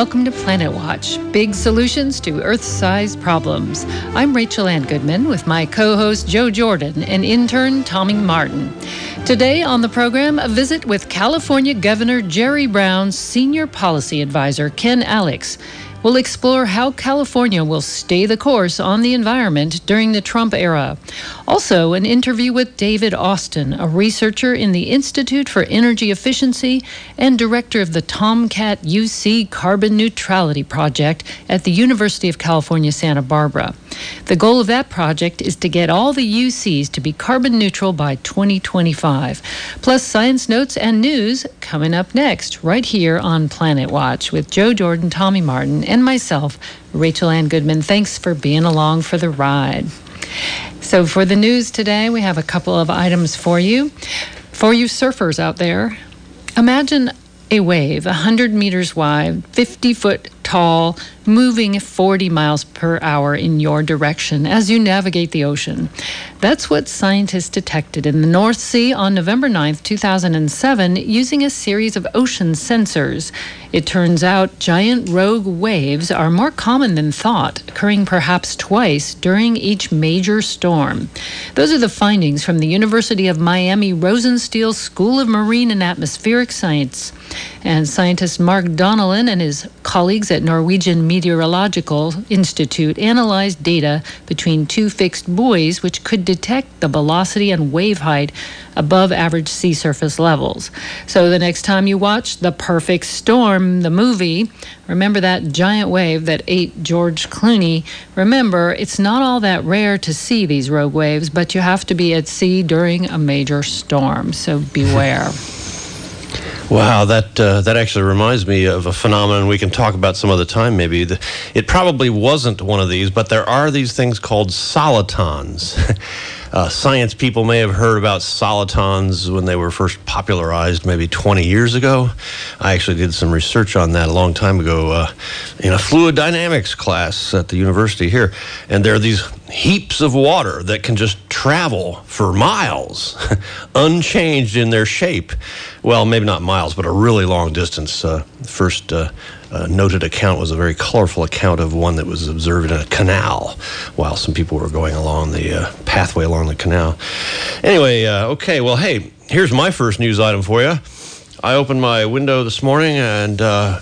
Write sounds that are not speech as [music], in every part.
Welcome to Planet Watch Big Solutions to Earth sized Problems. I'm Rachel Ann Goodman with my co host Joe Jordan and intern Tommy Martin. Today on the program, a visit with California Governor Jerry Brown's senior policy advisor, Ken Alex. We'll explore how California will stay the course on the environment during the Trump era. Also, an interview with David Auston, a researcher in the Institute for Energy Efficiency and director of the TomKat UC Carbon Neutrality Project at the University of California, Santa Barbara. The goal of that project is to get all the UCs to be carbon neutral by 2025. Plus, science notes and news coming up next, right here on Planet Watch with Joe Jordan, Tommy Martin, and myself, Rachel Ann Goodman. Thanks for being along for the ride. So, for the news today, we have a couple of items for you. For you surfers out there, imagine a wave 100 meters wide, 50 foot tall, moving 40 miles per hour in your direction as you navigate the ocean. That's what scientists detected in the North Sea on November 9, 2007, using a series of ocean sensors. It turns out giant rogue waves are more common than thought, occurring perhaps twice during each major storm. Those are the findings from the University of Miami Rosenstiel School of Marine and Atmospheric Science. And scientist Mark Donelan and his colleagues at Norwegian Meteorological Institute analyzed data between two fixed buoys which could detect the velocity and wave height above average sea surface levels. So the next time you watch The Perfect Storm, the movie, remember that giant wave that ate George Clooney. Remember, it's not all that rare to see these rogue waves, but you have to be at sea during a major storm. So beware. [laughs] Wow, that uh, that actually reminds me of a phenomenon we can talk about some other time. Maybe it probably wasn't one of these, but there are these things called solitons. [laughs] Uh, science people may have heard about solitons when they were first popularized maybe 20 years ago. I actually did some research on that a long time ago uh, in a fluid dynamics class at the university here. And there are these heaps of water that can just travel for miles, [laughs] unchanged in their shape. Well, maybe not miles, but a really long distance. Uh, first uh, noted account was a very colorful account of one that was observed in a canal while some people were going along the uh, pathway along the canal. Anyway, uh, okay, well, hey, here's my first news item for you. I opened my window this morning and uh,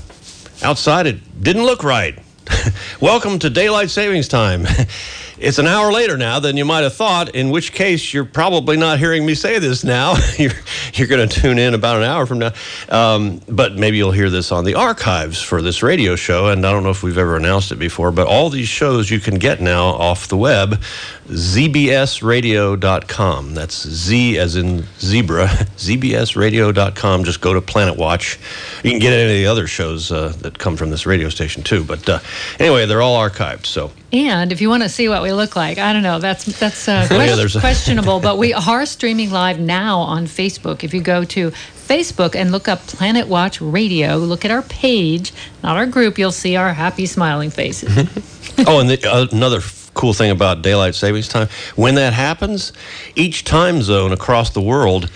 outside it didn't look right. [laughs] Welcome to daylight savings time. [laughs] It's an hour later now than you might have thought, in which case you're probably not hearing me say this now. [laughs] you're you're going to tune in about an hour from now. Um, but maybe you'll hear this on the archives for this radio show. And I don't know if we've ever announced it before, but all these shows you can get now off the web zbsradio.com. That's Z as in zebra, [laughs] zbsradio.com. Just go to Planet Watch. You can get any of the other shows uh, that come from this radio station too. But uh, anyway, they're all archived. So. And if you want to see what we look like, I don't know, that's that's uh, oh, [laughs] yeah, questionable. but we are streaming live now on Facebook. If you go to Facebook and look up Planet Watch Radio, look at our page, not our group, you'll see our happy, smiling faces. [laughs] oh, and the, uh, another cool thing about daylight savings time. When that happens, each time zone across the world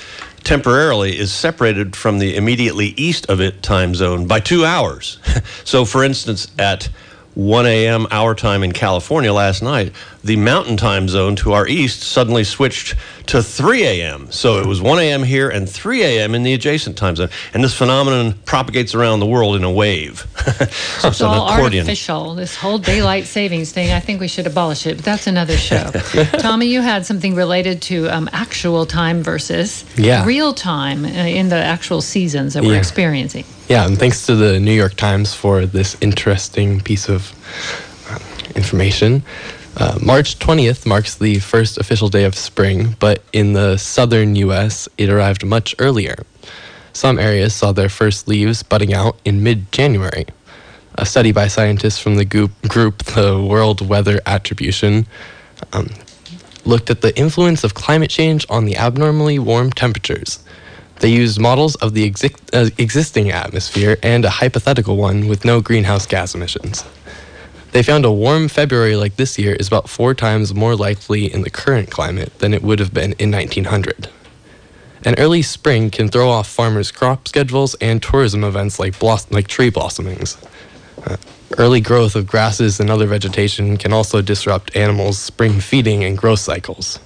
temporarily is separated from the immediately east of it time zone by two hours. [laughs] so, for instance, at 1 a.m. our time in California last night, the mountain time zone to our east suddenly switched to 3 a.m. So it was 1 a.m. here and 3 a.m. in the adjacent time zone. And this phenomenon propagates around the world in a wave. [laughs] so it's, all artificial. This whole daylight savings thing, I think we should abolish it, but that's another show. [laughs] Tommy, you had something related to um, actual time versus yeah. real time uh, in the actual seasons that yeah. we're experiencing. Yeah, and thanks to the New York Times for this interesting piece of uh, information. Uh, March 20th marks the first official day of spring, but in the southern U.S., it arrived much earlier. Some areas saw their first leaves budding out in mid January. A study by scientists from the group, the World Weather Attribution um, looked at the influence of climate change on the abnormally warm temperatures. They used models of the exi- uh, existing atmosphere and a hypothetical one with no greenhouse gas emissions. They found a warm February like this year is about four times more likely in the current climate than it would have been in 1900. An early spring can throw off farmers' crop schedules and tourism events like, like tree blossomings. Uh, early growth of grasses and other vegetation can also disrupt animals' spring feeding and growth cycles.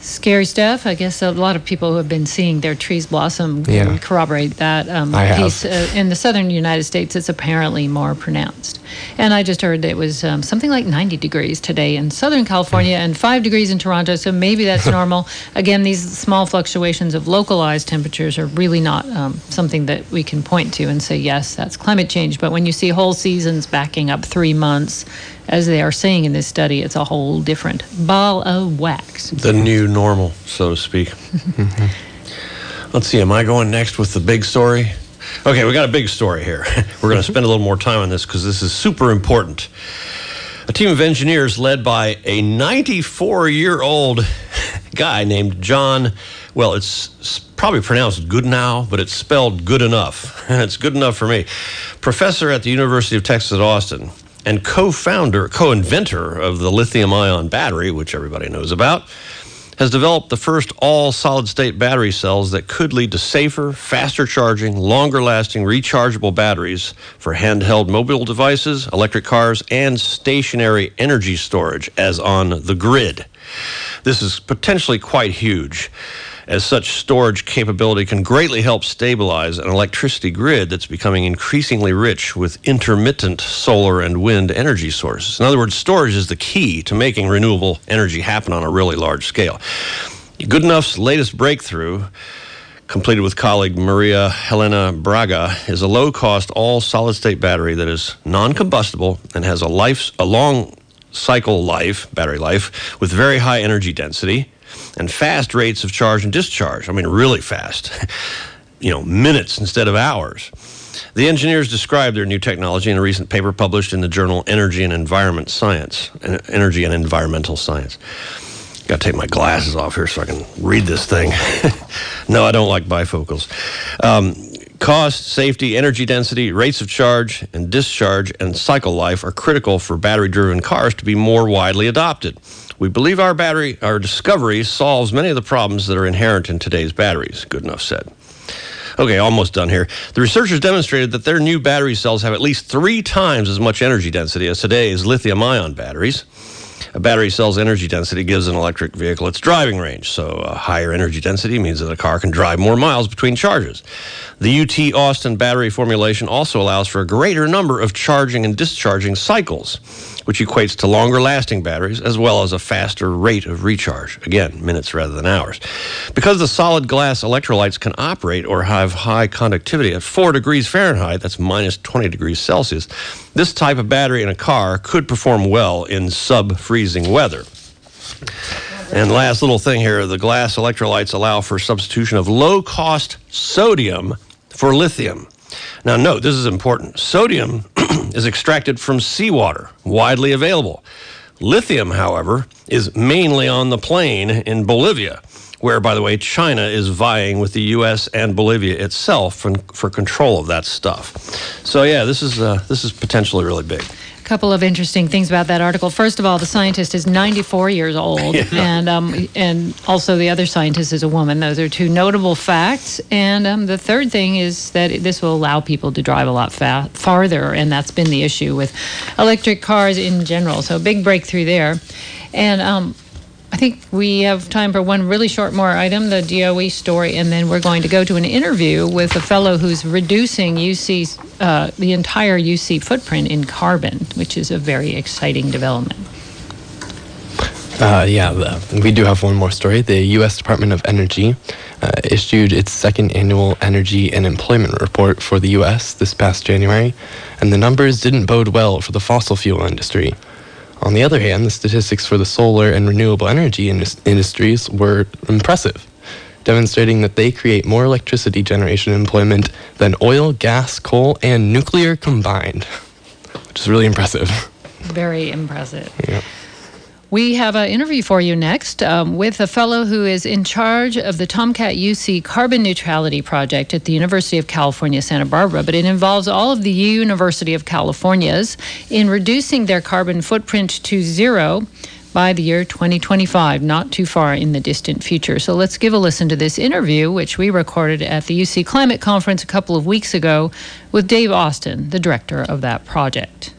Scary stuff. I guess a lot of people who have been seeing their trees blossom Yeah. can corroborate that um, I have. piece. Uh, in the southern United States, it's apparently more pronounced. And I just heard that it was um, something like 90 degrees today in Southern California and 5 degrees in Toronto, so maybe that's [laughs] normal. Again, these small fluctuations of localized temperatures are really not um, something that we can point to and say, yes, that's climate change. But when you see whole seasons backing up three months, as they are saying in this study, it's a whole different ball of wax. The new normal, so to speak. [laughs] Let's see, am I going next with the big story? Okay, we got a big story here. [laughs] We're going to spend a little more time on this because this is super important. A team of engineers led by a 94 year old [laughs] guy named John, well, it's probably pronounced good now, but it's spelled good enough. It's good enough for me. Professor at the University of Texas at Austin and co founder, co inventor of the lithium ion battery, which everybody knows about, has developed the first all solid state battery cells that could lead to safer, faster charging, longer lasting rechargeable batteries for handheld mobile devices, electric cars, and stationary energy storage, as on the grid. This is potentially quite huge, as such storage capability can greatly help stabilize an electricity grid that's becoming increasingly rich with intermittent solar and wind energy sources. In other words, storage is the key to making renewable energy happen on a really large scale. Goodenough's latest breakthrough, completed with colleague Maria Helena Braga, is a low cost, all solid state battery that is non combustible and has a, life, a long cycle life, battery life, with very high energy density and fast rates of charge and discharge. I mean, really fast. [laughs] you know, minutes instead of hours. The engineers described their new technology in a recent paper published in the journal Energy and Environment Science, Energy and Environmental Science. Got to take my glasses off here so I can read this thing. [laughs] no, I don't like bifocals. Um, cost, safety, energy density, rates of charge and discharge, and cycle life are critical for battery-driven cars to be more widely adopted. We believe our battery, our discovery, solves many of the problems that are inherent in today's batteries. Good enough said. Okay, almost done here. The researchers demonstrated that their new battery cells have at least three times as much energy density as today's lithium ion batteries. A battery cell's energy density gives an electric vehicle its driving range, so a higher energy density means that a car can drive more miles between charges. The UT Austin battery formulation also allows for a greater number of charging and discharging cycles, which equates to longer lasting batteries as well as a faster rate of recharge. Again, minutes rather than hours. Because the solid glass electrolytes can operate or have high conductivity at 4 degrees Fahrenheit, that's minus 20 degrees Celsius, this type of battery in a car could perform well in sub freezing weather. And last little thing here the glass electrolytes allow for substitution of low cost sodium for lithium. Now, note this is important. Sodium is extracted from seawater, widely available. Lithium, however, is mainly on the plain in Bolivia, where, by the way, China is vying with the U.S. and Bolivia itself for, for control of that stuff. So, yeah, this is uh, this is potentially really big. Couple of interesting things about that article. First of all, the scientist is 94 years old, [laughs] and um, and also the other scientist is a woman. Those are two notable facts. And um, the third thing is that this will allow people to drive a lot fa- farther, and that's been the issue with electric cars in general. So big breakthrough there. And um, I think we have time for one really short more item, the DOE story, and then we're going to go to an interview with a fellow who's reducing UC, uh, the entire UC footprint in carbon, which is a very exciting development. Uh, yeah, the, we do have one more story. The U.S. Department of Energy uh, issued its second annual energy and employment report for the U.S. this past January, and the numbers didn't bode well for the fossil fuel industry. On the other hand, the statistics for the solar and renewable energy indus- industries were impressive, demonstrating that they create more electricity generation employment than oil, gas, coal, and nuclear combined, [laughs] which is really impressive. Very impressive. Yeah. We have an interview for you next um, with a fellow who is in charge of the TomKat UC Carbon Neutrality Project at the University of California, Santa Barbara. But it involves all of the University of Californias in reducing their carbon footprint to zero by the year 2025, not too far in the distant future. So let's give a listen to this interview, which we recorded at the UC Climate Conference a couple of weeks ago with Dave Auston, the director of that project.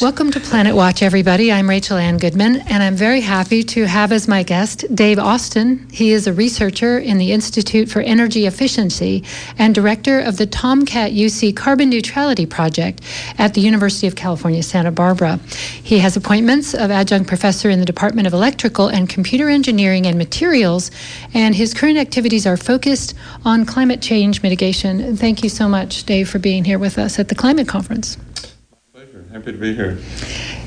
Welcome to Planet Watch, everybody. I'm Rachel Ann Goodman, and I'm very happy to have as my guest Dave Auston. He is a researcher in the Institute for Energy Efficiency and director of the TomKat UC Carbon Neutrality Project at the University of California, Santa Barbara. He has appointments of adjunct professor in the Department of Electrical and Computer Engineering and Materials, and his current activities are focused on climate change mitigation. Thank you so much, Dave, for being here with us at the Climate Conference. Happy to be here.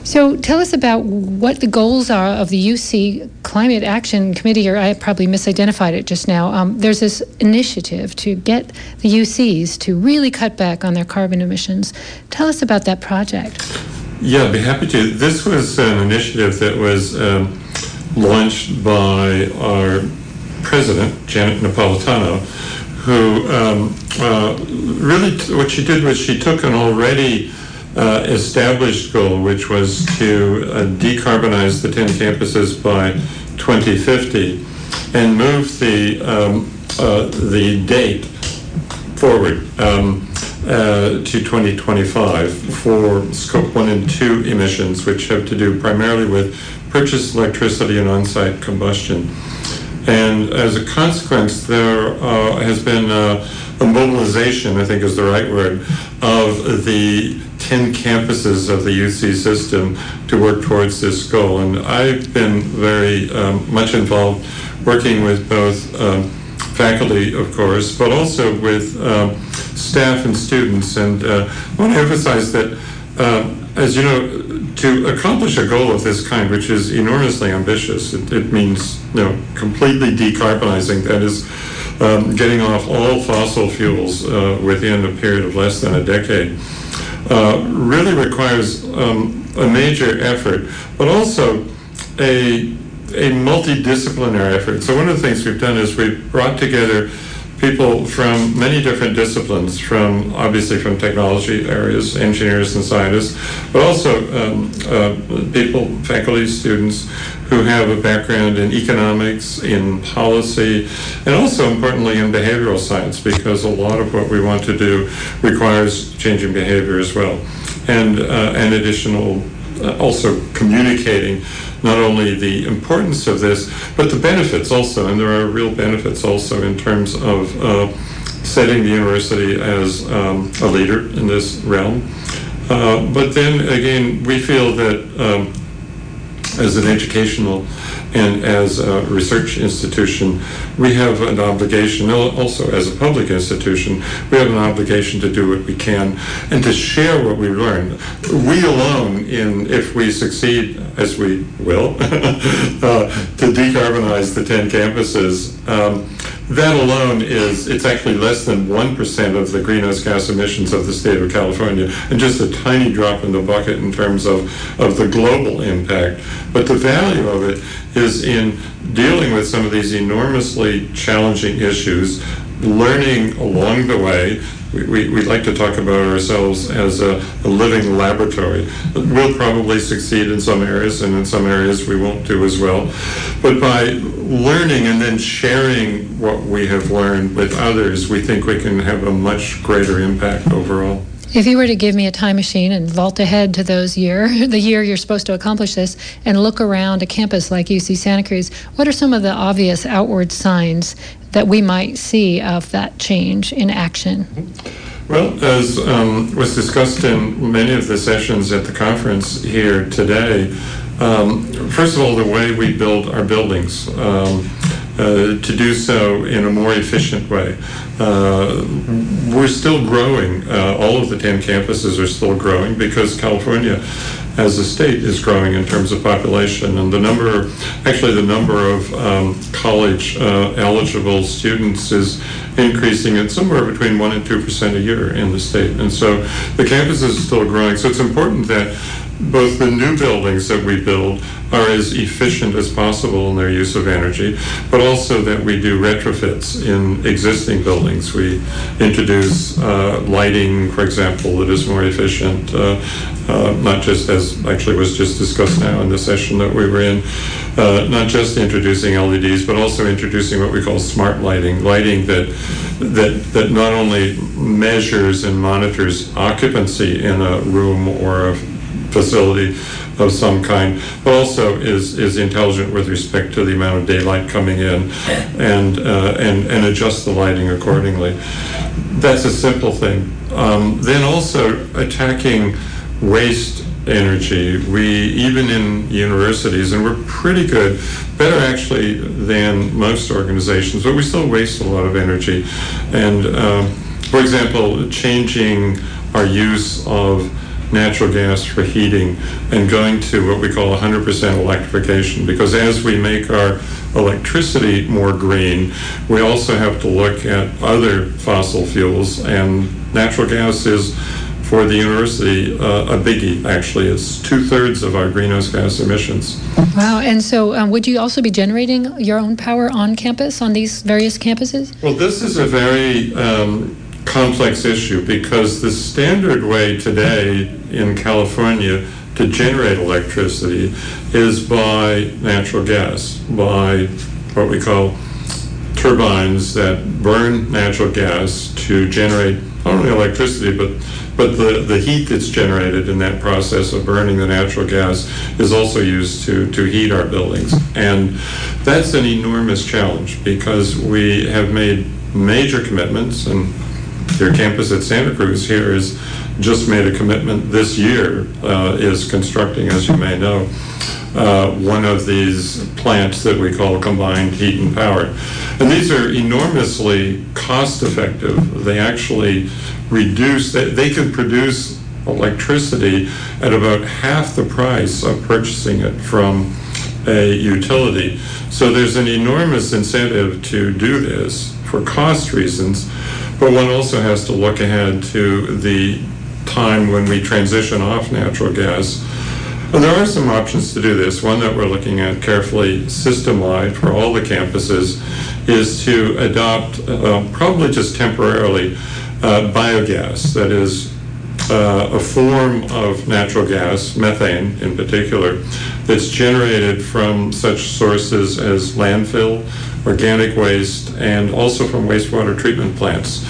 So tell us about what the goals are of the UC Climate Action Committee, or I probably misidentified it just now. Um, there's this initiative to get the UCs to really cut back on their carbon emissions. Tell us about that project. Yeah, I'd be happy to. This was an initiative that was um, launched by our president, Janet Napolitano, who um, uh, really, what she did was she took an already uh, established goal, which was to uh, decarbonize the 10 campuses by 2050 and move the, um, uh, the date forward um, uh, to 2025 for scope 1 and 2 emissions, which have to do primarily with purchased electricity and on-site combustion. And as a consequence, there uh, has been a mobilization, I think is the right word, of the 10 campuses of the UC system to work towards this goal. And I've been very um, much involved working with both um, faculty, of course, but also with um, staff and students. And uh, I want to emphasize that, uh, as you know, to accomplish a goal of this kind, which is enormously ambitious, it, it means you know completely decarbonizing. That is. Um, getting off all fossil fuels uh, within a period of less than a decade. Uh, really requires um, a major effort, but also a, a multidisciplinary effort. So one of the things we've done is we've brought together people from many different disciplines, from obviously from technology areas, engineers and scientists, but also um, uh, people, faculty, students who have a background in economics, in policy, and also importantly in behavioral science, because a lot of what we want to do requires changing behavior as well, and uh, additional uh, also communicating not only the importance of this, but the benefits also. And there are real benefits also in terms of uh, setting the university as um, a leader in this realm. Uh, but then again, we feel that um, as an educational and as a research institution, we have an obligation, also as a public institution, we have an obligation to do what we can and to share what we learn. We alone, in if we succeed, as we will, [laughs] uh, to decarbonize the 10 campuses, um, that alone is, it's actually less than 1% of the greenhouse gas emissions of the state of California, and just a tiny drop in the bucket in terms of, of the global impact. But the value of it is in dealing with some of these enormously challenging issues, learning along the way. We, we, like to talk about ourselves as a, a, living laboratory. We'll probably succeed in some areas, and in some areas we won't do as well. But by learning and then sharing what we have learned with others, we think we can have a much greater impact overall. If you were to give me a time machine and vault ahead to those year, [laughs] the year you're supposed to accomplish this, and look around a campus like UC Santa Cruz, what are some of the obvious outward signs that we might see of that change in action? Well, as um, was discussed in many of the sessions at the conference here today, um, first of all, the way we build our buildings. Um, uh, to do so in a more efficient way. Uh, we're still growing. Uh, all of the 10 campuses are still growing because California as a state is growing in terms of population and the number, actually the number of um, college uh, eligible students is increasing at somewhere between 1 and 2% a year in the state. And so the campuses are still growing. So it's important that both the new buildings that we build are as efficient as possible in their use of energy, but also that we do retrofits in existing buildings. We introduce uh, lighting, for example, that is more efficient, uh, uh, not just as actually was just discussed now in the session that we were in, uh, not just introducing LEDs, but also introducing what we call smart lighting, lighting that that that not only measures and monitors occupancy in a room or a facility of some kind, but also is, is intelligent with respect to the amount of daylight coming in and, uh, and, and adjust the lighting accordingly. That's a simple thing. Um, then also attacking waste energy. We, even in universities, and we're pretty good, better actually than most organizations, but we still waste a lot of energy. And, um, for example, changing our use of natural gas for heating and going to what we call 100% electrification. Because as we make our electricity more green, we also have to look at other fossil fuels. And natural gas is for the university uh, a biggie actually. It's two-thirds of our greenhouse gas emissions. Wow and so um, would you also be generating your own power on campus on these various campuses? Well this is a very um, complex issue because the standard way today in California to generate electricity is by natural gas, by what we call turbines that burn natural gas to generate not only electricity but but the, the heat that's generated in that process of burning the natural gas is also used to, to heat our buildings. And that's an enormous challenge because we have made major commitments and your campus at Santa Cruz here has just made a commitment this year, uh, is constructing, as you may know, uh, one of these plants that we call combined heat and power. And these are enormously cost effective. They actually reduce, they, they can produce electricity at about half the price of purchasing it from a utility. So there's an enormous incentive to do this for cost reasons. But one also has to look ahead to the time when we transition off natural gas. And there are some options to do this. One that we're looking at carefully system-wide for all the campuses is to adopt, uh, probably just temporarily, uh, biogas. That is uh, a form of natural gas, methane in particular, that's generated from such sources as landfill, organic waste, and also from wastewater treatment plants.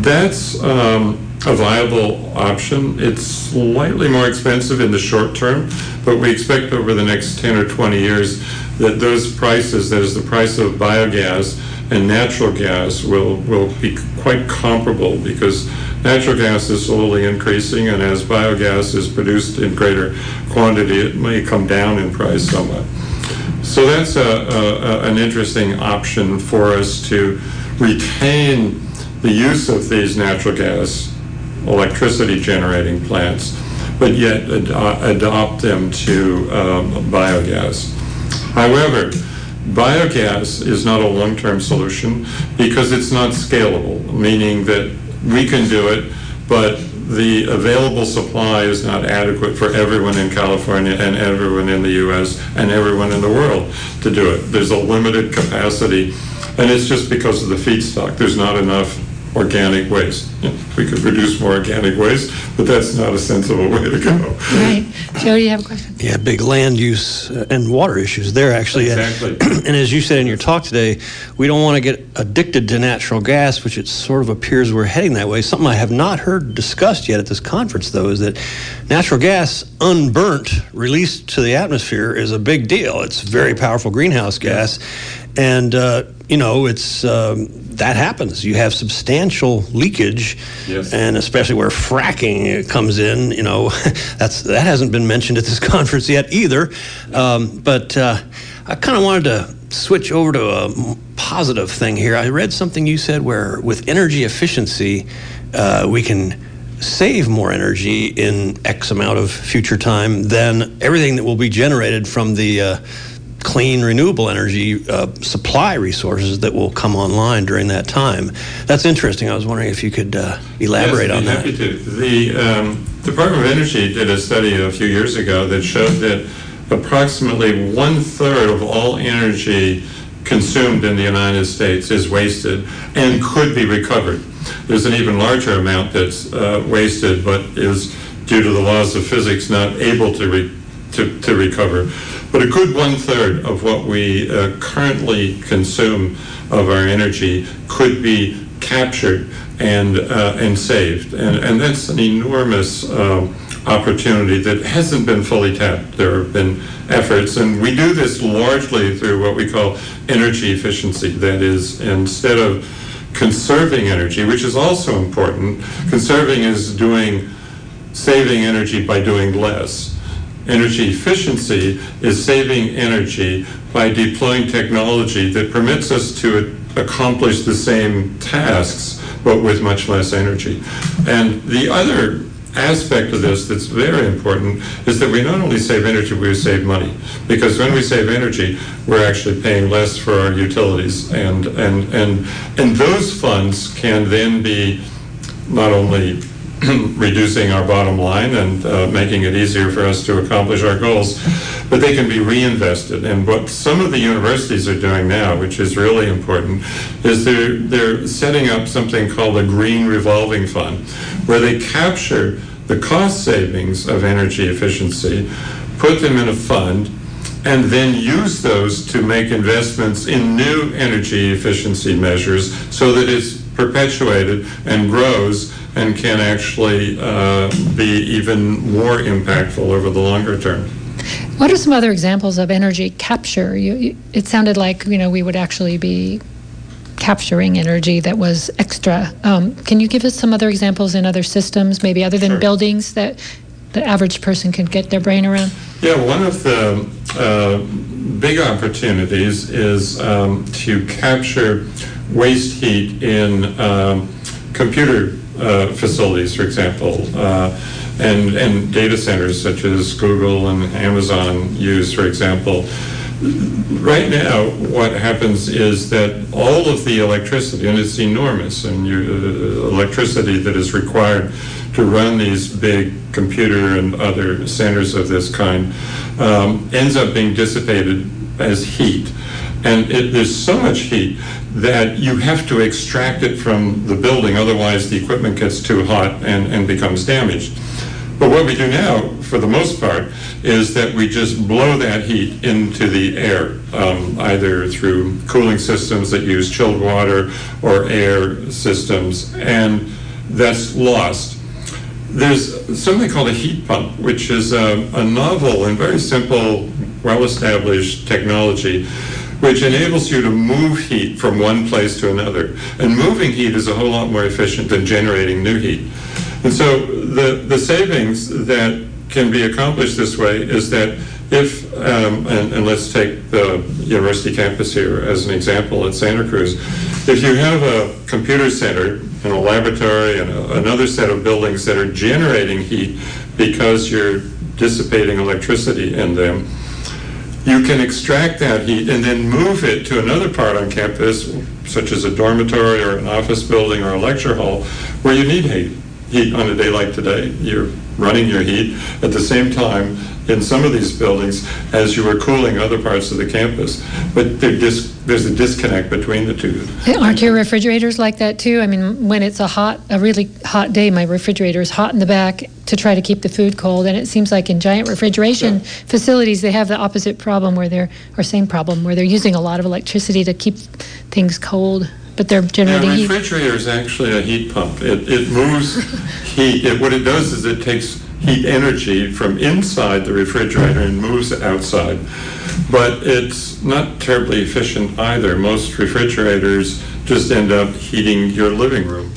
That's um, a viable option. It's slightly more expensive in the short term, but we expect over the next 10 or 20 years that those prices, that is the price of biogas and natural gas, will, will be quite comparable because natural gas is slowly increasing, and as biogas is produced in greater quantity, it may come down in price somewhat. So that's a, a, an interesting option for us to retain the use of these natural gas electricity generating plants, but yet ad- adopt them to um, biogas. However, biogas is not a long term solution because it's not scalable, meaning that we can do it, but the available supply is not adequate for everyone in California and everyone in the US and everyone in the world to do it. There's a limited capacity, and it's just because of the feedstock. There's not enough organic waste. We could produce more organic waste, but that's not a sensible way to go. Right. Joe, do you have a question? Yeah, big land use uh, and water issues there, actually. Exactly. [clears throat] and as you said in your talk today, we don't want to get addicted to natural gas, which it sort of appears we're heading that way. Something I have not heard discussed yet at this conference, though, is that natural gas, unburnt, released to the atmosphere, is a big deal. It's very powerful greenhouse gas. And, uh, you know, it's. Um, that happens. You have substantial leakage, yes. and especially where fracking comes in. You know, [laughs] that's that hasn't been mentioned at this [laughs] conference yet either. Um, but uh, I kind of wanted to switch over to a positive thing here. I read something you said where with energy efficiency, uh, we can save more energy in X amount of future time than everything that will be generated from the uh, clean renewable energy uh, supply resources that will come online during that time. That's interesting. I was wondering if you could uh, elaborate yes, on happy that. To. The um, Department of Energy did a study a few years ago that showed that approximately one third of all energy consumed in the United States is wasted and could be recovered. There's an even larger amount that's uh, wasted but is due to the laws of physics not able to, re- to, to recover. But a good one third of what we uh, currently consume of our energy could be captured and uh, and saved, and and that's an enormous uh, opportunity that hasn't been fully tapped. There have been efforts, and we do this largely through what we call energy efficiency. That is, instead of conserving energy, which is also important, conserving is doing saving energy by doing less. Energy efficiency is saving energy by deploying technology that permits us to accomplish the same tasks but with much less energy. And the other aspect of this that's very important is that we not only save energy, we save money. Because when we save energy, we're actually paying less for our utilities. And, and, and, and those funds can then be not only [clears throat] reducing our bottom line and uh, making it easier for us to accomplish our goals, but they can be reinvested. And what some of the universities are doing now, which is really important, is they're, they're setting up something called a green revolving fund, where they capture the cost savings of energy efficiency, put them in a fund, and then use those to make investments in new energy efficiency measures so that it's perpetuated and grows and can actually uh, be even more impactful over the longer term. What are some other examples of energy capture? You, you, it sounded like you know we would actually be capturing energy that was extra. Um, can you give us some other examples in other systems, maybe other than sure. buildings that the average person can get their brain around? Yeah, one of the uh, big opportunities is um, to capture waste heat in um, computer uh, facilities, for example, uh, and, and data centers such as Google and Amazon use, for example. Right now, what happens is that all of the electricity, and it's enormous, and uh, electricity that is required to run these big computer and other centers of this kind, um, ends up being dissipated as heat. And it, there's so much heat that you have to extract it from the building, otherwise the equipment gets too hot and, and becomes damaged. But what we do now, for the most part, is that we just blow that heat into the air, um, either through cooling systems that use chilled water or air systems, and that's lost. There's something called a heat pump, which is a, a novel and very simple, well established technology which enables you to move heat from one place to another. And moving heat is a whole lot more efficient than generating new heat. And so the, the savings that can be accomplished this way is that if, um, and, and, let's take the university campus here as an example at Santa Cruz, if you have a computer center and a laboratory and a, another set of buildings that are generating heat because you're dissipating electricity in them, you can extract that heat and then move it to another part on campus, such as a dormitory or an office building or a lecture hall, where you need heat. Heat on a day like today. You're running your heat at the same time in some of these buildings as you were cooling other parts of the campus. But dis- there's a disconnect between the two. Aren't your refrigerators like that too? I mean, when it's a hot, a really hot day, my refrigerator is hot in the back to try to keep the food cold. And it seems like in giant refrigeration yeah. facilities, they have the opposite problem where they're, or same problem, where they're using a lot of electricity to keep things cold but they're generating heat. A refrigerator is actually a heat pump. It, it moves [laughs] heat. It, what it does is it takes heat energy from inside the refrigerator and moves outside. But it's not terribly efficient either. Most refrigerators just end up heating your living room.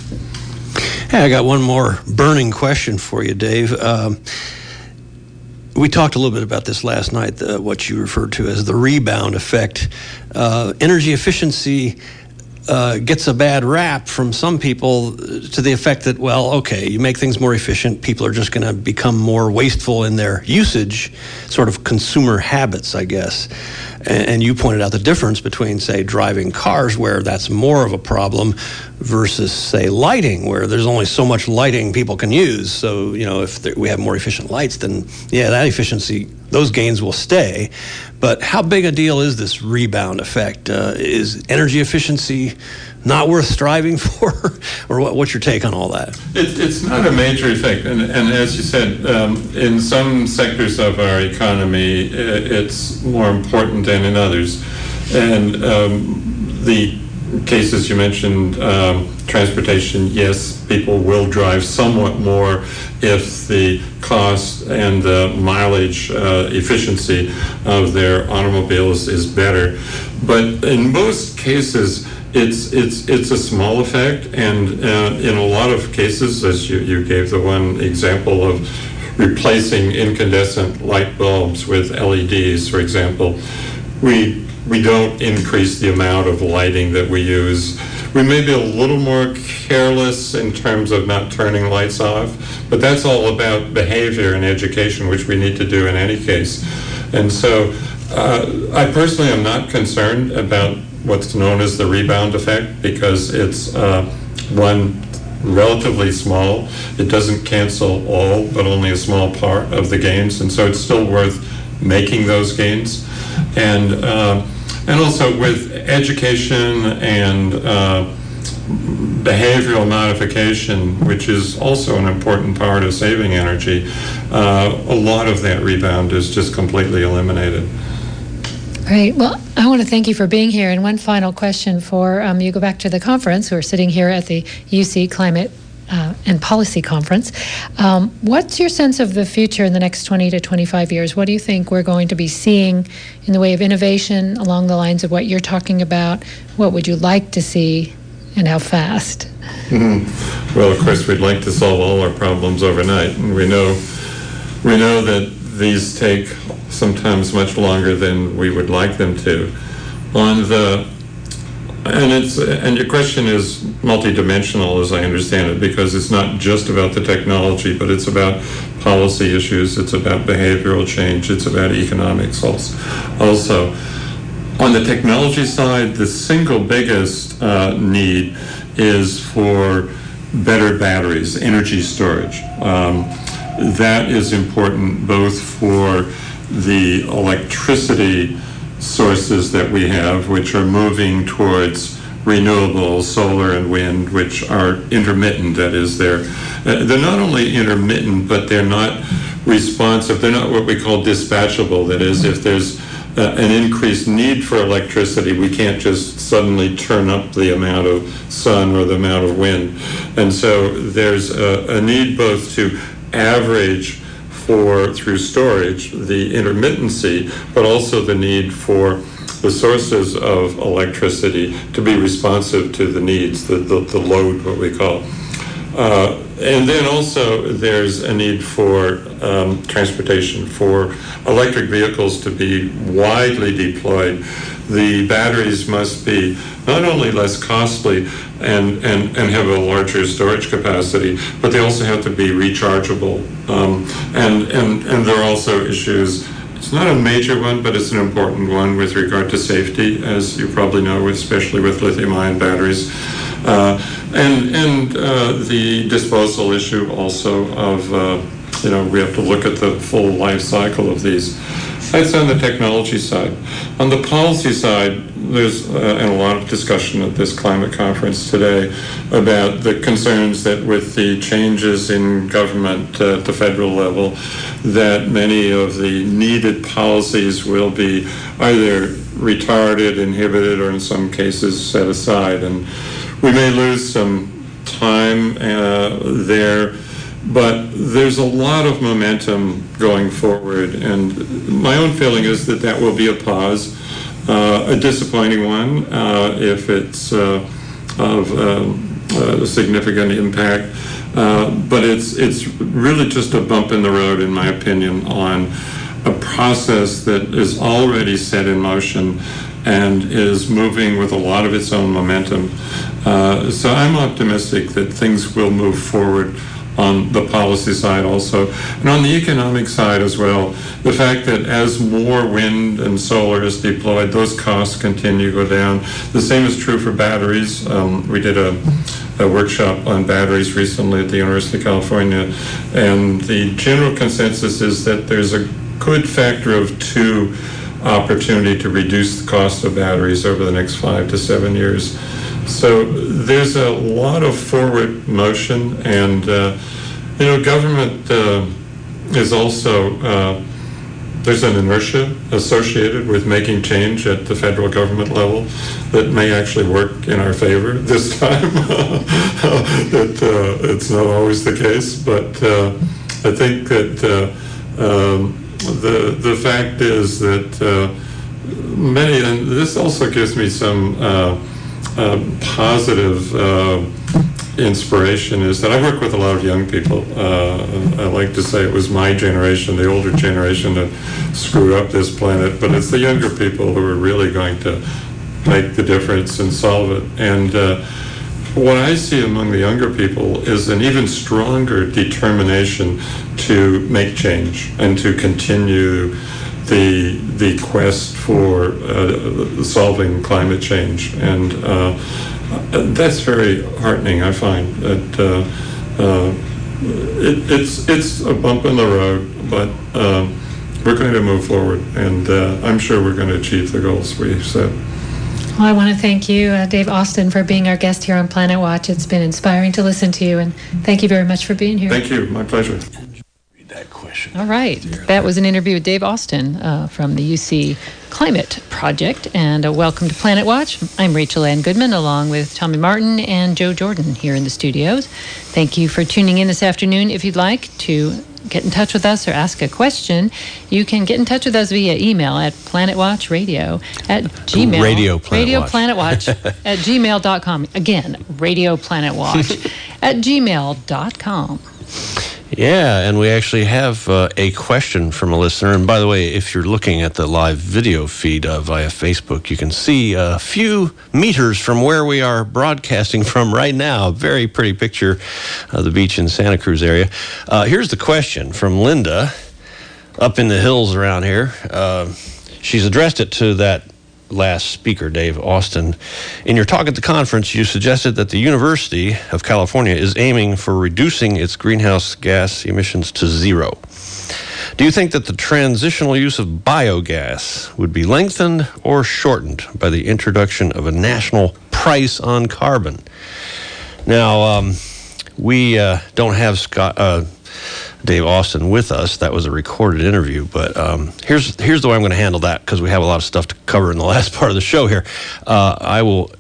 Hey, I got one more burning question for you, Dave. Um, we talked a little bit about this last night, the, what you referred to as the rebound effect. Uh, energy efficiency uh, gets a bad rap from some people to the effect that, well, okay, you make things more efficient, people are just going to become more wasteful in their usage, sort of consumer habits, I guess. And, you pointed out the difference between, say, driving cars, where that's more of a problem, versus, say, lighting, where there's only so much lighting people can use. So, you know, if we have more efficient lights, then yeah, that efficiency, those gains will stay. But how big a deal is this rebound effect? Uh, is energy efficiency not worth striving [laughs] for, or what, what's your take on all that? It, it's not a major effect, and, and as you said, um, in some sectors of our economy, it's more important than in others, and um, the cases you mentioned, um, transportation, yes, people will drive somewhat more if the cost and the mileage uh, efficiency of their automobiles is better. But in most cases, it's it's it's a small effect, and uh, in a lot of cases, as you, you gave the one example of replacing incandescent light bulbs with LEDs, for example, we we don't increase the amount of lighting that we use. We may be a little more careless in terms of not turning lights off, but that's all about behavior and education, which we need to do in any case. And so, uh, I personally am not concerned about what's known as the rebound effect because it's uh, one relatively small. It doesn't cancel all, but only a small part of the gains, and so it's still worth making those gains. And uh, and also with education and uh, behavioral modification, which is also an important part of saving energy, uh, a lot of that rebound is just completely eliminated. Great. Well, I want to thank you for being here. And one final question for um, you go back to the conference. We're sitting here at the UC Climate uh, and Policy Conference. Um, what's your sense of the future in the next 20 to 25 years? What do you think we're going to be seeing in the way of innovation along the lines of what you're talking about? What would you like to see and how fast? Mm-hmm. Well, of course, we'd like to solve all our problems overnight. And we know, we know that these take sometimes much longer than we would like them to. On the and it's and your question is multidimensional as I understand it because it's not just about the technology but it's about policy issues it's about behavioral change it's about economics also on the technology side the single biggest uh, need is for better batteries energy storage um, that is important both for the electricity sources that we have, which are moving towards renewables, solar and wind, which are intermittent. That is, they're uh, they're not only intermittent, but they're not responsive. They're not what we call dispatchable. That is, if there's uh, an increased need for electricity, we can't just suddenly turn up the amount of sun or the amount of wind. And so there's a, a need both to average for, through storage, the intermittency, but also the need for the sources of electricity to be responsive to the needs, the, the, the load, what we call. Uh, and then also there's a need for um, transportation, for electric vehicles to be widely deployed. The batteries must be not only less costly and, and, and have a larger storage capacity, but they also have to be rechargeable. Um, and, and, and there are also issues it's not a major one, but it's an important one with regard to safety, as you probably know, especially with lithium-ion batteries. Uh, and and uh, the disposal issue also of, uh, you know, we have to look at the full life cycle of these. That's on the technology side. On the policy side, there's uh, and a lot of discussion at this climate conference today about the concerns that with the changes in government uh, at the federal level, that many of the needed policies will be either retarded, inhibited, or in some cases set aside. And we may lose some time uh, there but there's a lot of momentum going forward, and my own feeling is that that will be a pause, uh, a disappointing one uh, if it's uh, of a significant impact. Uh, but it's it's really just a bump in the road, in my opinion, on a process that is already set in motion and is moving with a lot of its own momentum. Uh, so I'm optimistic that things will move forward on the policy side also. And on the economic side as well, the fact that as more wind and solar is deployed, those costs continue to go down. The same is true for batteries. Um, we did a, a, workshop on batteries recently at the University of California, and the general consensus is that there's a good factor of two opportunity to reduce the cost of batteries over the next five to seven years. So there's a lot of forward motion, and uh, you know, government uh, is also uh, there's an inertia associated with making change at the federal government level that may actually work in our favor [laughs] this time. [laughs] that uh, it's not always the case, but uh, I think that uh, um, the the fact is that many, and this also gives me some uh, positive uh, inspiration is that I work with a lot of young people. Uh, I like to say it was my generation, the older generation, that screwed up this planet, but it's the younger people who are really going to make the difference and solve it. And uh, what I see among the younger people is an even stronger determination to make change and to continue the the quest for uh, solving climate change, and uh, that's very heartening. I find that uh, uh, it, it's it's a bump in the road, but uh, we're going to move forward, and I'm sure we're going to achieve the goals we set. Well, I want to thank you, uh, Dave Auston, for being our guest here on Planet Watch. It's been inspiring to listen to you, and thank you very much for being here. Thank you. My pleasure that question. All right. That was an interview with Dave Auston uh, from the UC Climate Project. And uh, welcome to Planet Watch. I'm Rachel Ann Goodman, along with Tommy Martin and Joe Jordan here in the studios. Thank you for tuning in this afternoon. If you'd like to get in touch with us or ask a question, you can get in touch with us via email at planetwatchradio at gmail. Radio Planet Radio Watch. Planet Watch [laughs] at gmail.com. Again, Radio Planet Watch [laughs] at gmail.com. Yeah, and we actually have uh, a question from a listener. And by the way, if you're looking at the live video feed uh, via Facebook, you can see a few meters from where we are broadcasting from right now. Very pretty picture of the beach in Santa Cruz area. Uh, here's the question from Linda up in the hills around here. Uh, she's addressed it to that last speaker, Dave Auston. In your talk at the conference, you suggested that the University of California is aiming for reducing its greenhouse gas emissions to zero. Do you think that the transitional use of biogas would be lengthened or shortened by the introduction of a national price on carbon? Now, um, we uh, don't have Scott, uh, Dave Auston with us. That was a recorded interview, but um, here's here's the way I'm going to handle that because we have a lot of stuff to cover in the [laughs] last part of the show here. Uh, I will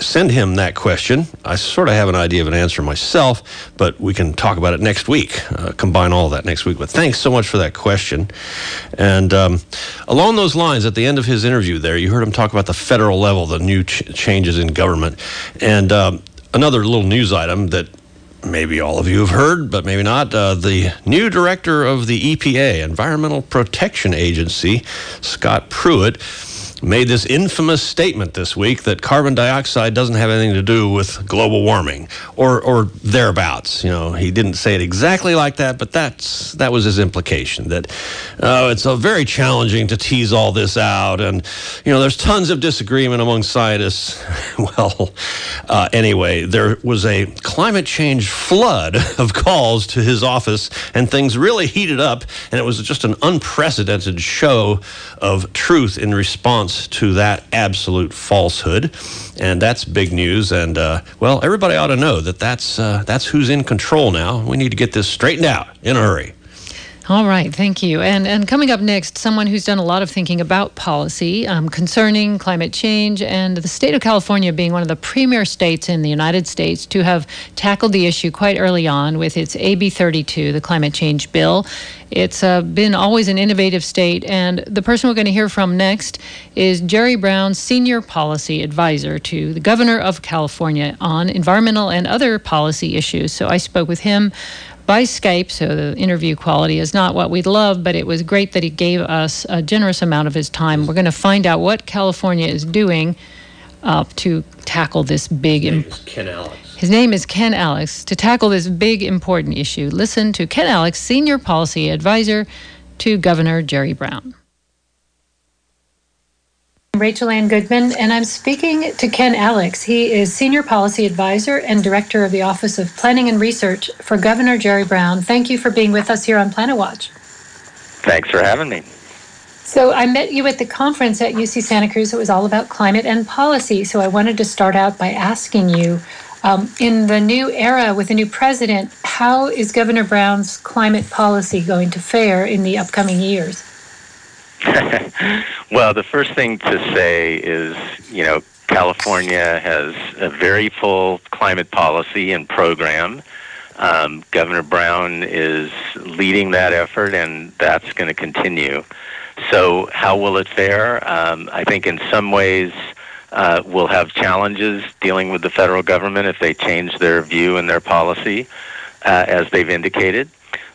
send him that question. I sort of have an idea of an answer myself, but we can talk about it next week. Uh, combine all that next week. But thanks so much for that question. And um, along those lines, at the end of his interview, there you heard him talk about the federal level, the new ch- changes in government, and um, another little news item that maybe all of you have heard, but maybe not. Uh, the new director of the EPA, Environmental Protection Agency, Scott Pruitt, made this infamous statement this week that carbon dioxide doesn't have anything to do with global warming or, or thereabouts. You know, he didn't say it exactly like that, but that's that was his implication that uh, it's very challenging to tease all this out, and you know, there's tons of disagreement among scientists. [laughs] well, uh, anyway, there was a climate change flood [laughs] of calls to his office, and things really heated up, and it was just an unprecedented show of truth in response response to that absolute falsehood, and that's big news. And uh, well, everybody ought to know that that's uh, that's who's in control now. We need to get this straightened out in a hurry. All right, thank you. And and coming up next, someone who's done a lot of thinking about policy um, concerning climate change and the state of California being one of the premier states in the United States to have tackled the issue quite early on with its AB 32, the climate change bill. It's uh, been always an innovative state, and the person we're going to hear from next is Jerry Brown, Senior Policy Advisor to the Governor of California on environmental and other policy issues. So I spoke with him by Skype, so the interview quality is not what we'd love, but it was great that he gave us a generous amount of his time. We're going to find out what California is doing uh, to tackle this big. His name is Ken Alex. His name is Ken Alex to tackle this big important issue. Listen to Ken Alex, Senior Policy Advisor to Governor Jerry Brown. Rachel Ann Goodman, and I'm speaking to Ken Alex. He is Senior Policy Advisor and Director of the Office of Planning and Research for Governor Jerry Brown. Thank you for being with us here on Planet Watch. Thanks for having me. So, I met you at the conference at UC Santa Cruz. It was all about climate and policy. So, I wanted to start out by asking you um, in the new era with a new president, how is Governor Brown's climate policy going to fare in the upcoming years? [laughs] well, the first thing to say is, you know, California has a very full climate policy and program. Um, Governor Brown is leading that effort, and that's going to continue. So, how will it fare? Um, I think in some ways uh, we'll have challenges dealing with the federal government if they change their view and their policy, uh, as they've indicated.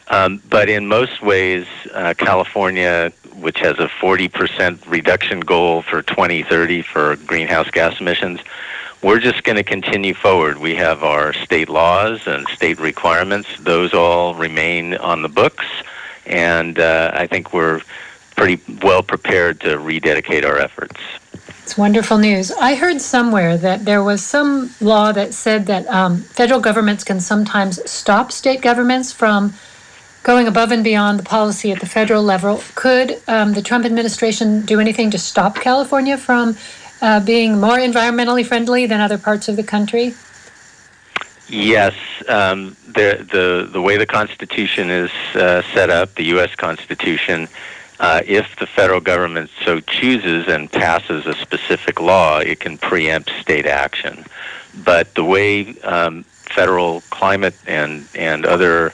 Um, but in most ways, uh, California which has a 40% reduction goal for 2030 for greenhouse gas emissions. We're just going to continue forward. We have our state laws and state requirements. Those all remain on the books. And uh, I think we're pretty well prepared to rededicate our efforts. It's wonderful news. I heard somewhere that there was some law that said that um, federal governments can sometimes stop state governments from going above and beyond the policy at the federal level. Could um, the Trump administration do anything to stop California from uh, being more environmentally friendly than other parts of the country? Yes, um, the, the the way the Constitution is uh, set up, the U.S. Constitution, uh, if the federal government so chooses and passes a specific law, it can preempt state action. But the way um, federal climate and and other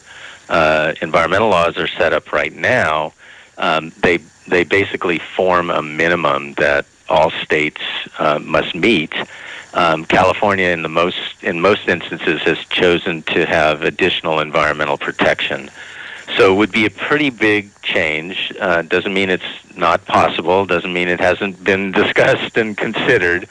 uh, environmental laws are set up right now, um, they they basically form a minimum that all states uh, must meet. Um, California, in the most in most instances, has chosen to have additional environmental protection. So it would be a pretty big change. Uh, doesn't mean it's not possible. Doesn't mean it hasn't been [laughs] discussed and considered.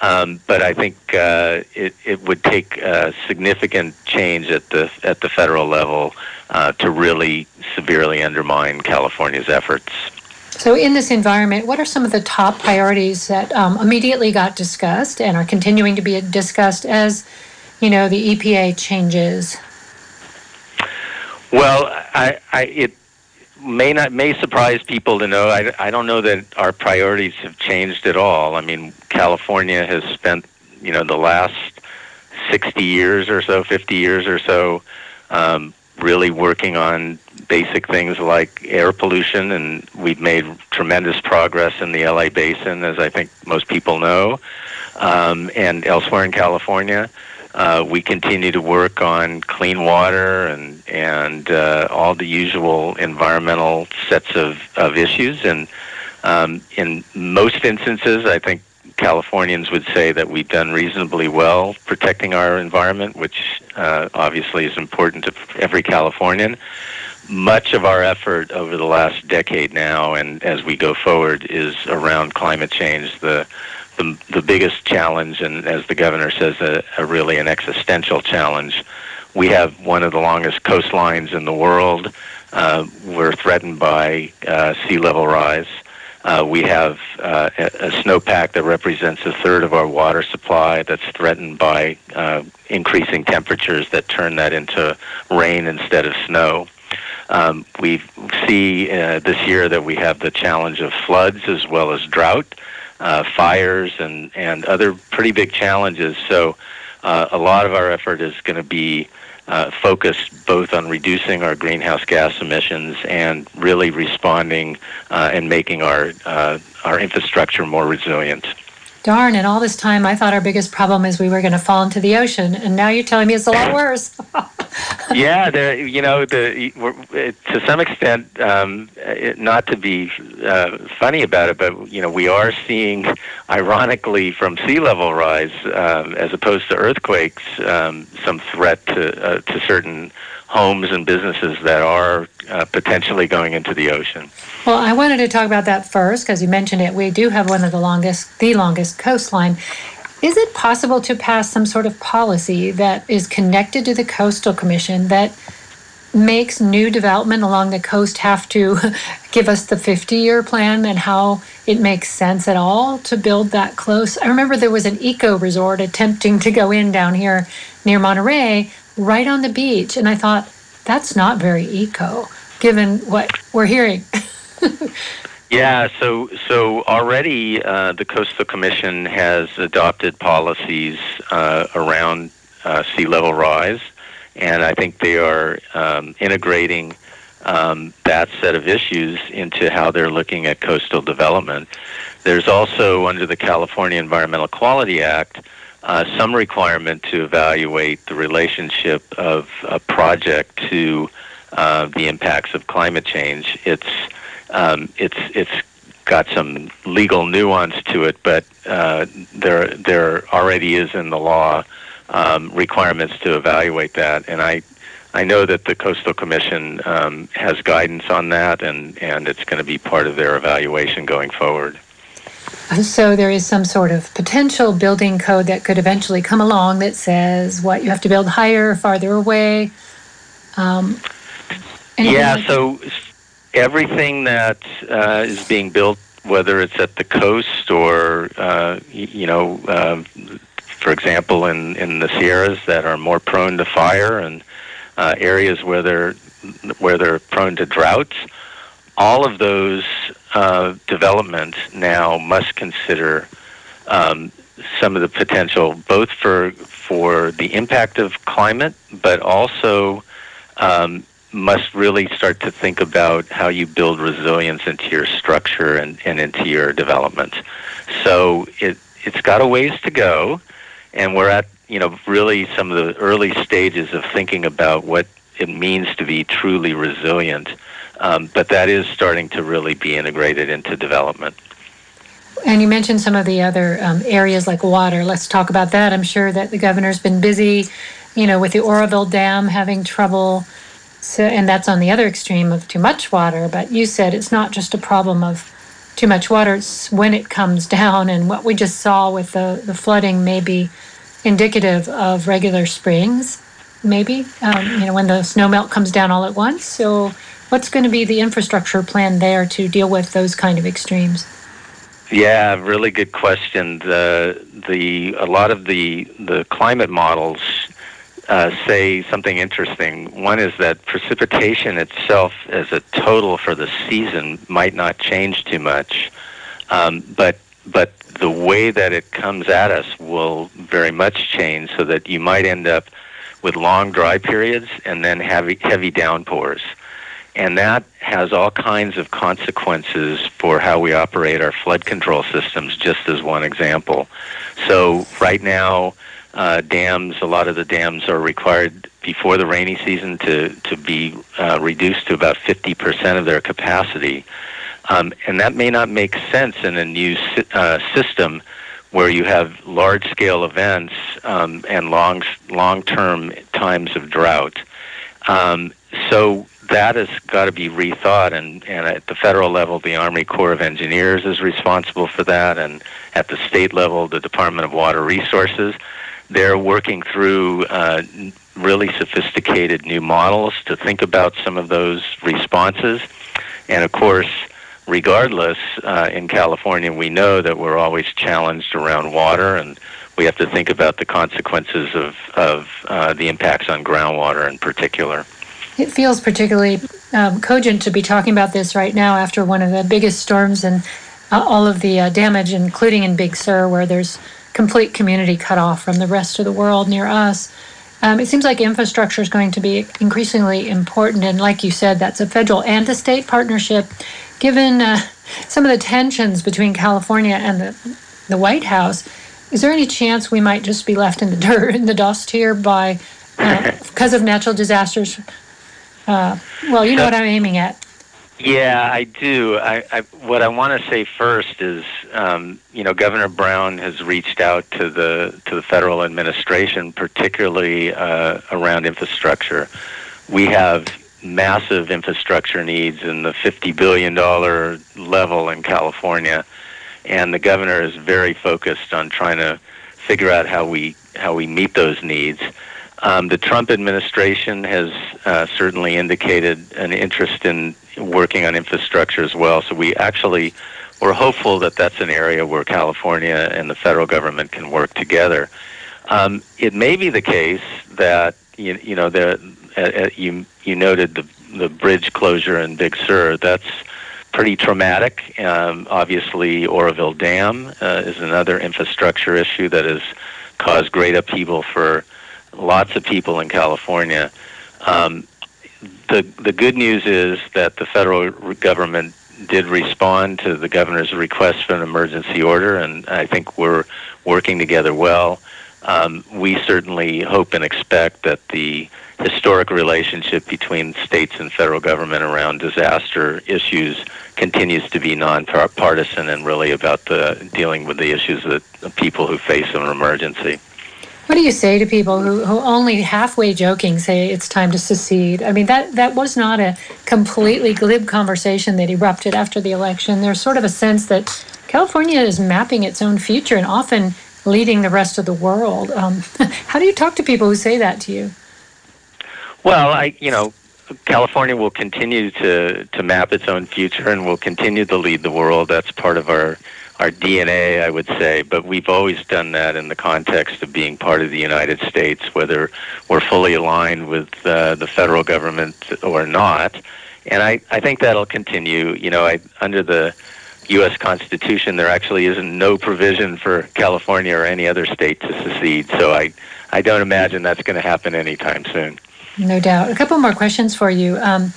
Um, but I think uh, it, it would take a significant change at the at the federal level uh, to really severely undermine California's efforts. So, in this environment, what are some of the top priorities that um, immediately got discussed and are continuing to be discussed as, you know, the EPA changes? Well, I, I, it may not may surprise people to know. I, I don't know that our priorities have changed at all. I mean, California has spent, you know, the last 60 years or so, 50 years or so, um, really working on basic things like air pollution, and we've made tremendous progress in the LA basin, as I think most people know, um, and elsewhere in California. Uh, we continue to work on clean water and and uh, all the usual environmental sets of, of issues. And um, in most instances, I think Californians would say that we've done reasonably well protecting our environment, which uh, obviously is important to every Californian. Much of our effort over the last decade now, and as we go forward, is around climate change. The the, the biggest challenge, and as the governor says, a, a really an existential challenge. We have one of the longest coastlines in the world. Uh, we're threatened by uh, sea level rise. Uh, we have uh, a, a snowpack that represents a third of our water supply that's threatened by uh, increasing temperatures that turn that into rain instead of snow. Um, we see uh, this year that we have the challenge of floods as well as drought, uh, fires, and, and other pretty big challenges. So uh, a lot of our effort is going to be uh, focused both on reducing our greenhouse gas emissions and really responding uh, and making our uh, our infrastructure more resilient. Darn! And all this time, I thought our biggest problem is we were going to fall into the ocean, and now you're telling me it's a lot [laughs] worse. [laughs] yeah, there. You know, the to some extent, um, it, not to be uh, funny about it, but you know, we are seeing, ironically, from sea level rise, um, as opposed to earthquakes, um, some threat to uh, to certain homes and businesses that are uh, potentially going into the ocean. Well, I wanted to talk about that first because you mentioned it. We do have one of the longest, the longest coastline. Is it possible to pass some sort of policy that is connected to the Coastal Commission that makes new development along the coast have to [laughs] give us the 50 year plan and how it makes sense at all to build that close. I remember there was an eco resort attempting to go in down here near Monterey, right on the beach. And I thought, that's not very eco, given what we're hearing. [laughs] yeah, so so already uh, the Coastal Commission has adopted policies uh, around uh, sea level rise and I think they are um, integrating um, that set of issues into how they're looking at coastal development. There's also, under the California Environmental Quality Act, uh, some requirement to evaluate the relationship of a project to uh, the impacts of climate change. It's um, it's it's got some legal nuance to it, but uh, there there already is in the law um, requirements to evaluate that. And I, I know that the Coastal Commission um, has guidance on that, and, and it's going to be part of their evaluation going forward. So there is some sort of potential building code that could eventually come along that says what you have to build higher, farther away. Um, yeah. Like so everything that uh, is being built, whether it's at the coast or uh, you know uh, for example, in, in the Sierras that are more prone to fire and uh, areas where they're where they're prone to droughts. All of those uh, development now must consider um, some of the potential, both for for the impact of climate, but also um, must really start to think about how you build resilience into your structure and, and into your development. So it it's got a ways to go and we're at you know really some of the early stages of thinking about what it means to be truly resilient. Um, but that is starting to really be integrated into development. And you mentioned some of the other um, areas like water. Let's talk about that. I'm sure that the governor's been busy, you know, with the Oroville Dam having trouble. So, and that's on the other extreme of too much water. But you said it's not just a problem of too much water, it's when it comes [laughs] down. And what we just saw with the, the flooding may be indicative of regular springs, maybe, um, you know, when the snow melt comes down all at once. So, what's going to be the infrastructure plan there to deal with those kind of extremes? Yeah, really good question. The the a lot of the the climate models uh, say something interesting. One is that precipitation itself, as a total for the season, might not change too much, um, but but the way that it comes at us will very much change, so that you might end up with long dry periods and then heavy heavy downpours. And that has all kinds of consequences for how we operate our flood control systems, just as one example. So, right now, uh, dams, a lot of the dams are required before the rainy season to, to be uh, reduced to about 50% of their capacity. Um, and that may not make sense in a new uh, system where you have large scale events um, and long long term times of drought. Um, so that has got to be rethought, and, and at the federal level, the Army Corps of Engineers is responsible for that, and at the state level, the Department of Water Resources they're working through uh, really sophisticated new models to think about some of those responses. And of course, regardless, uh, in California, we know that we're always challenged around water, and we have to think about the consequences of, of uh, the impacts on groundwater in particular. It feels particularly um, cogent to be talking about this right now after one of the biggest storms and uh, all of the uh, damage, including in Big Sur, where there's complete community cut off from the rest of the world near us. Um, it seems like infrastructure is going to be increasingly important. And like you said, that's a federal and a state partnership. Given uh, some of the tensions between California and the, the White House, is there any chance we might just be left in the [laughs] dirt, in the dust here by uh, because of natural disasters? Uh, well, you know what I'm aiming at. Yeah, I do. I, I what I want to say first is, um, you know, Governor Brown has reached out to the to the federal administration, particularly uh, around infrastructure. We have massive infrastructure needs in the fifty billion dollar level in California, and the governor is very focused on trying to figure out how we how we meet those needs. Um, the Trump administration has uh, certainly indicated an interest in working on infrastructure as well. So we actually we're hopeful that that's an area where California and the federal government can work together. Um, it may be the case that you, you know the, uh, uh, you you noted the the bridge closure in Big Sur. That's pretty traumatic. Um, obviously, Oroville Dam uh, is another infrastructure issue that has caused great upheaval for lots of people in California. Um, the the good news is that the federal government did respond to the governor's request for an emergency order, and I think we're working together well. Um, we certainly hope and expect that the historic relationship between states and federal government around disaster issues continues to be nonpartisan and really about the dealing with the issues that people who face an emergency. What do you say to people who, who only halfway joking say it's time to secede? I mean, that, that was not a completely glib conversation that erupted after the election. There's sort of a sense that California is mapping its own future and often leading the rest of the world. Um, [laughs] how do you talk to people who say that to you? Well, I, you know, California will continue to, to map its own future and will continue to lead the world. That's part of our, our DNA, I would say. But we've always done that in the context of being part of the United States, whether we're fully aligned with uh, the federal government or not. And I, I think that'll continue. You know, I, under the U.S. Constitution, there actually isn't no provision for California or any other state to secede. So I, I don't imagine that's going to happen anytime soon. No doubt. A couple more questions for you. Um,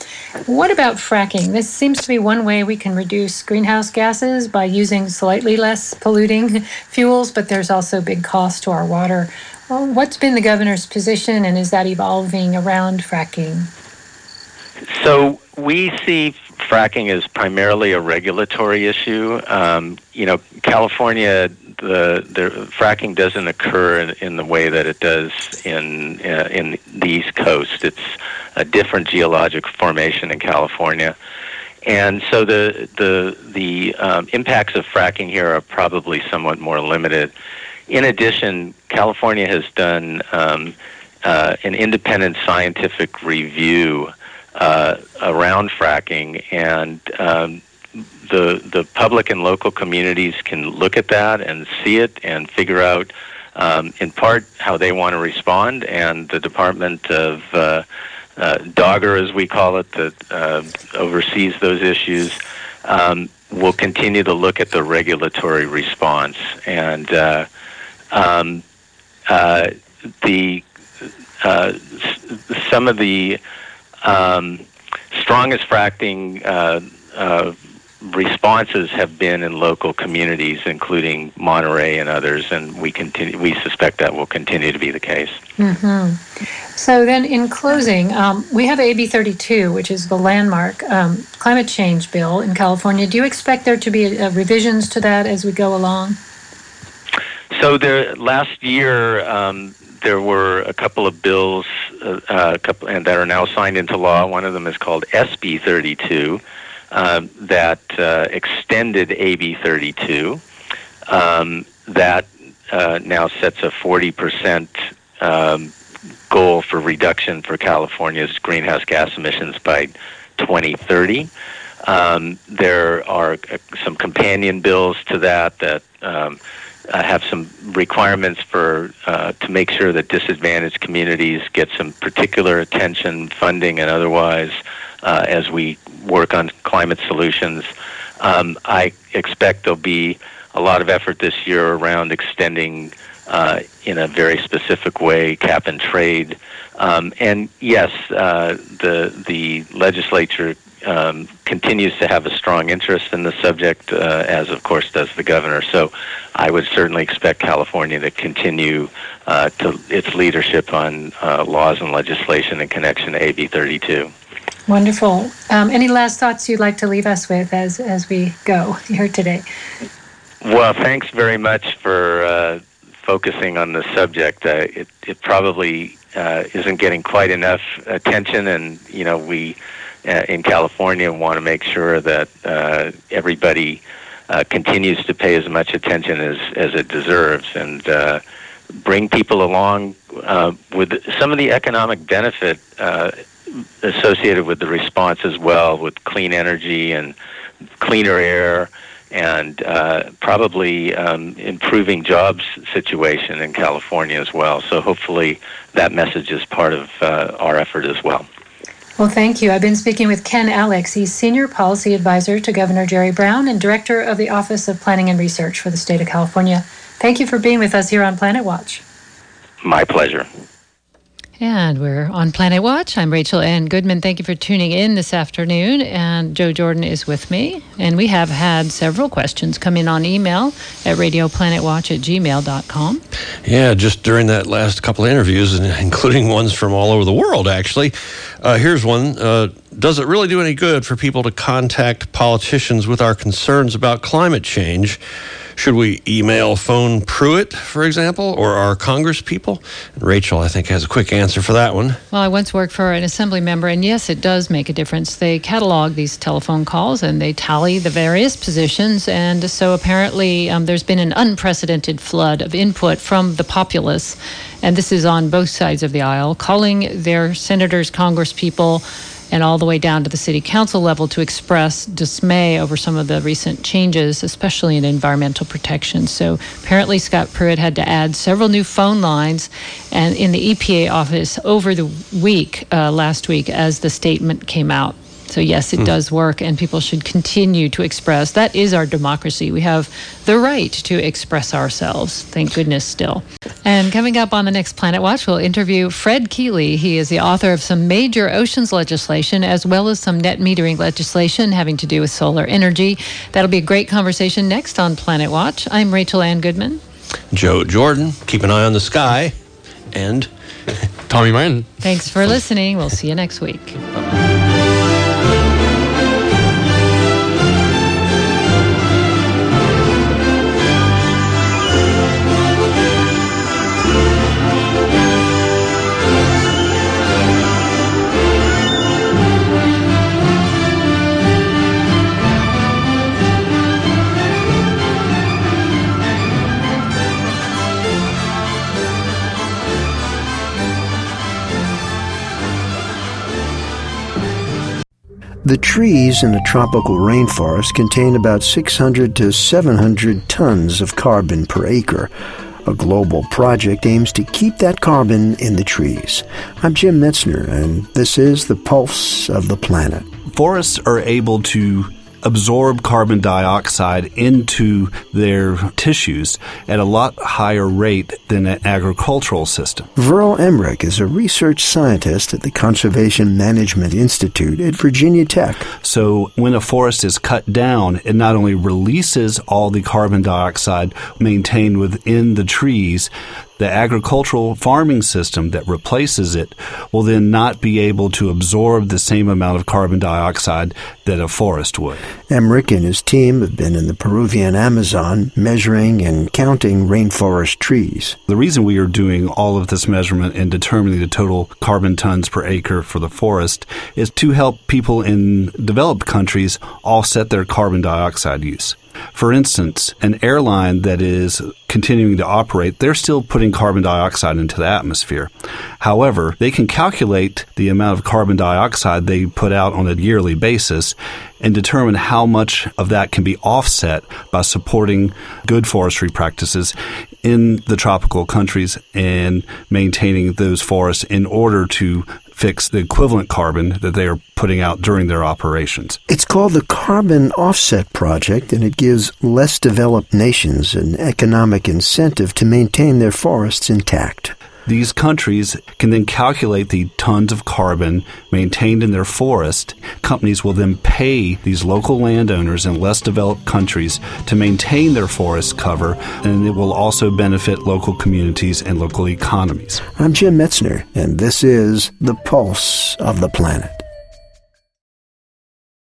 what about fracking? This seems to be one way we can reduce greenhouse gases by using slightly less polluting [laughs] fuels, but there's also big cost to our water. Well, what's been the governor's position, and is that evolving around fracking? So we see fracking as primarily a regulatory issue. Um, you know, California the, the fracking doesn't occur in, in the way that it does in uh, in the East Coast. It's a different geologic formation in California, and so the the the um, impacts of fracking here are probably somewhat more limited. In addition, California has done um, uh, an independent scientific review uh, around fracking, and um, the the public and local communities can look at that and see it and figure out, um, in part, how they want to respond. And the Department of uh, uh, DOGGR, as we call it, that uh, oversees those issues, um, will continue to look at the regulatory response and uh, um, uh, the uh, some of the um, strongest fracking responses have been in local communities, including Monterey and others, and we continue. We suspect that will continue to be the case. Mm-hmm. So then, in closing, um, we have AB 32, which is the landmark um, climate change bill in California. Do you expect there to be uh, revisions to that as we go along? So there, last year. Um, there were a couple of bills, uh, uh, couple, and that are now signed into law. One of them is called SB 32, um, that uh, extended AB 32 um, that uh, now sets a 40% um, goal for reduction for California's greenhouse gas emissions by 2030. Um, there are uh, some companion bills to that that um, uh, have some requirements for uh, to make sure that disadvantaged communities get some particular attention, funding, and otherwise uh, as we work on climate solutions. Um, I expect there'll be a lot of effort this year around extending uh, in a very specific way cap and trade. Um, and yes, uh, the the legislature um, continues to have a strong interest in the subject, uh, as of course does the governor. So, I would certainly expect California to continue uh, to its leadership on uh, laws and legislation in connection to AB 32. Wonderful. Um, any last thoughts you'd like to leave us with as as we go here today? Well, thanks very much for uh, focusing on the subject. Uh, it it probably uh, isn't getting quite enough attention, and you know we uh, in California want to make sure that uh, everybody uh, continues to pay as much attention as as it deserves, and bring people along uh, with some of the economic benefit uh, associated with the response as well, with clean energy and cleaner air and uh, probably um, improving jobs situation in California as well. So hopefully that message is part of uh, our effort as well. Well, thank you. I've been speaking with Ken Alex. He's Senior Policy Advisor to Governor Jerry Brown and Director of the Office of Planning and Research for the state of California. Thank you for being with us here on Planet Watch. My pleasure. And we're on Planet Watch. I'm Rachel Ann Goodman. Thank you for tuning in this afternoon. And Joe Jordan is with me. And we have had several questions come in on email at radioplanetwatch at gmail.com. Yeah, just during that last couple of interviews, including ones from all over the world, actually. Uh, here's one uh, Does it really do any good for people to contact politicians with our concerns about climate change? Should we email, phone Pruitt, for example, or our Congress people? Rachel, I think, has a quick answer for that one. Well, I once worked for an assembly member, and yes, it does make a difference. They catalog these telephone calls and they tally the various positions. And so apparently, um, there's been an unprecedented flood of input from the populace. And this is on both sides of the aisle, calling their senators, Congress people, and all the way down to the city council level to express dismay over some of the recent changes, especially in environmental protection. So apparently, Scott Pruitt had to add several new phone lines, and in the EPA office over the week uh, last week as the statement came out. So, yes, it mm. does work, and people should continue to express. That is our democracy. We have the right to express ourselves, thank goodness, still. And coming up on the next Planet Watch, we'll interview Fred Keeley. He is the author of some major oceans legislation as well as some net metering legislation having to do with solar energy. That'll be a great conversation next on Planet Watch. I'm Rachel Ann Goodman. Joe Jordan. Keep an eye on the sky. And Tommy Martin. Thanks for listening. We'll see you next week. Bye-bye. The trees in a tropical rainforest contain about 600 to 700 tons of carbon per acre. A global project aims to keep that carbon in the trees. I'm Jim Metzner, and this is the Pulse of the Planet. Forests are able to absorb carbon dioxide into their tissues at a lot higher rate than an agricultural system. Verl Emrick is a research scientist at the Conservation Management Institute at Virginia Tech. So when a forest is cut down, it not only releases all the carbon dioxide maintained within the trees, the agricultural farming system that replaces it will then not be able to absorb the same amount of carbon dioxide that a forest would. Emrick and his team have been in the Peruvian Amazon measuring and counting rainforest trees. The reason we are doing all of this measurement and determining the total carbon tons per acre for the forest is to help people in developed countries offset their carbon dioxide use. For instance, an airline that is continuing to operate, they're still putting carbon dioxide into the atmosphere. However, they can calculate the amount of carbon dioxide they put out on a yearly basis and determine how much of that can be offset by supporting good forestry practices in the tropical countries and maintaining those forests in order to fix the equivalent carbon that they are putting out during their operations. It's called the Carbon Offset Project, and it gives less developed nations an economic incentive to maintain their forests intact. These countries can then calculate the tons of carbon maintained in their forest. Companies will then pay these local landowners in less developed countries to maintain their forest cover, and it will also benefit local communities and local economies. I'm Jim Metzner, and this is The Pulse of the Planet.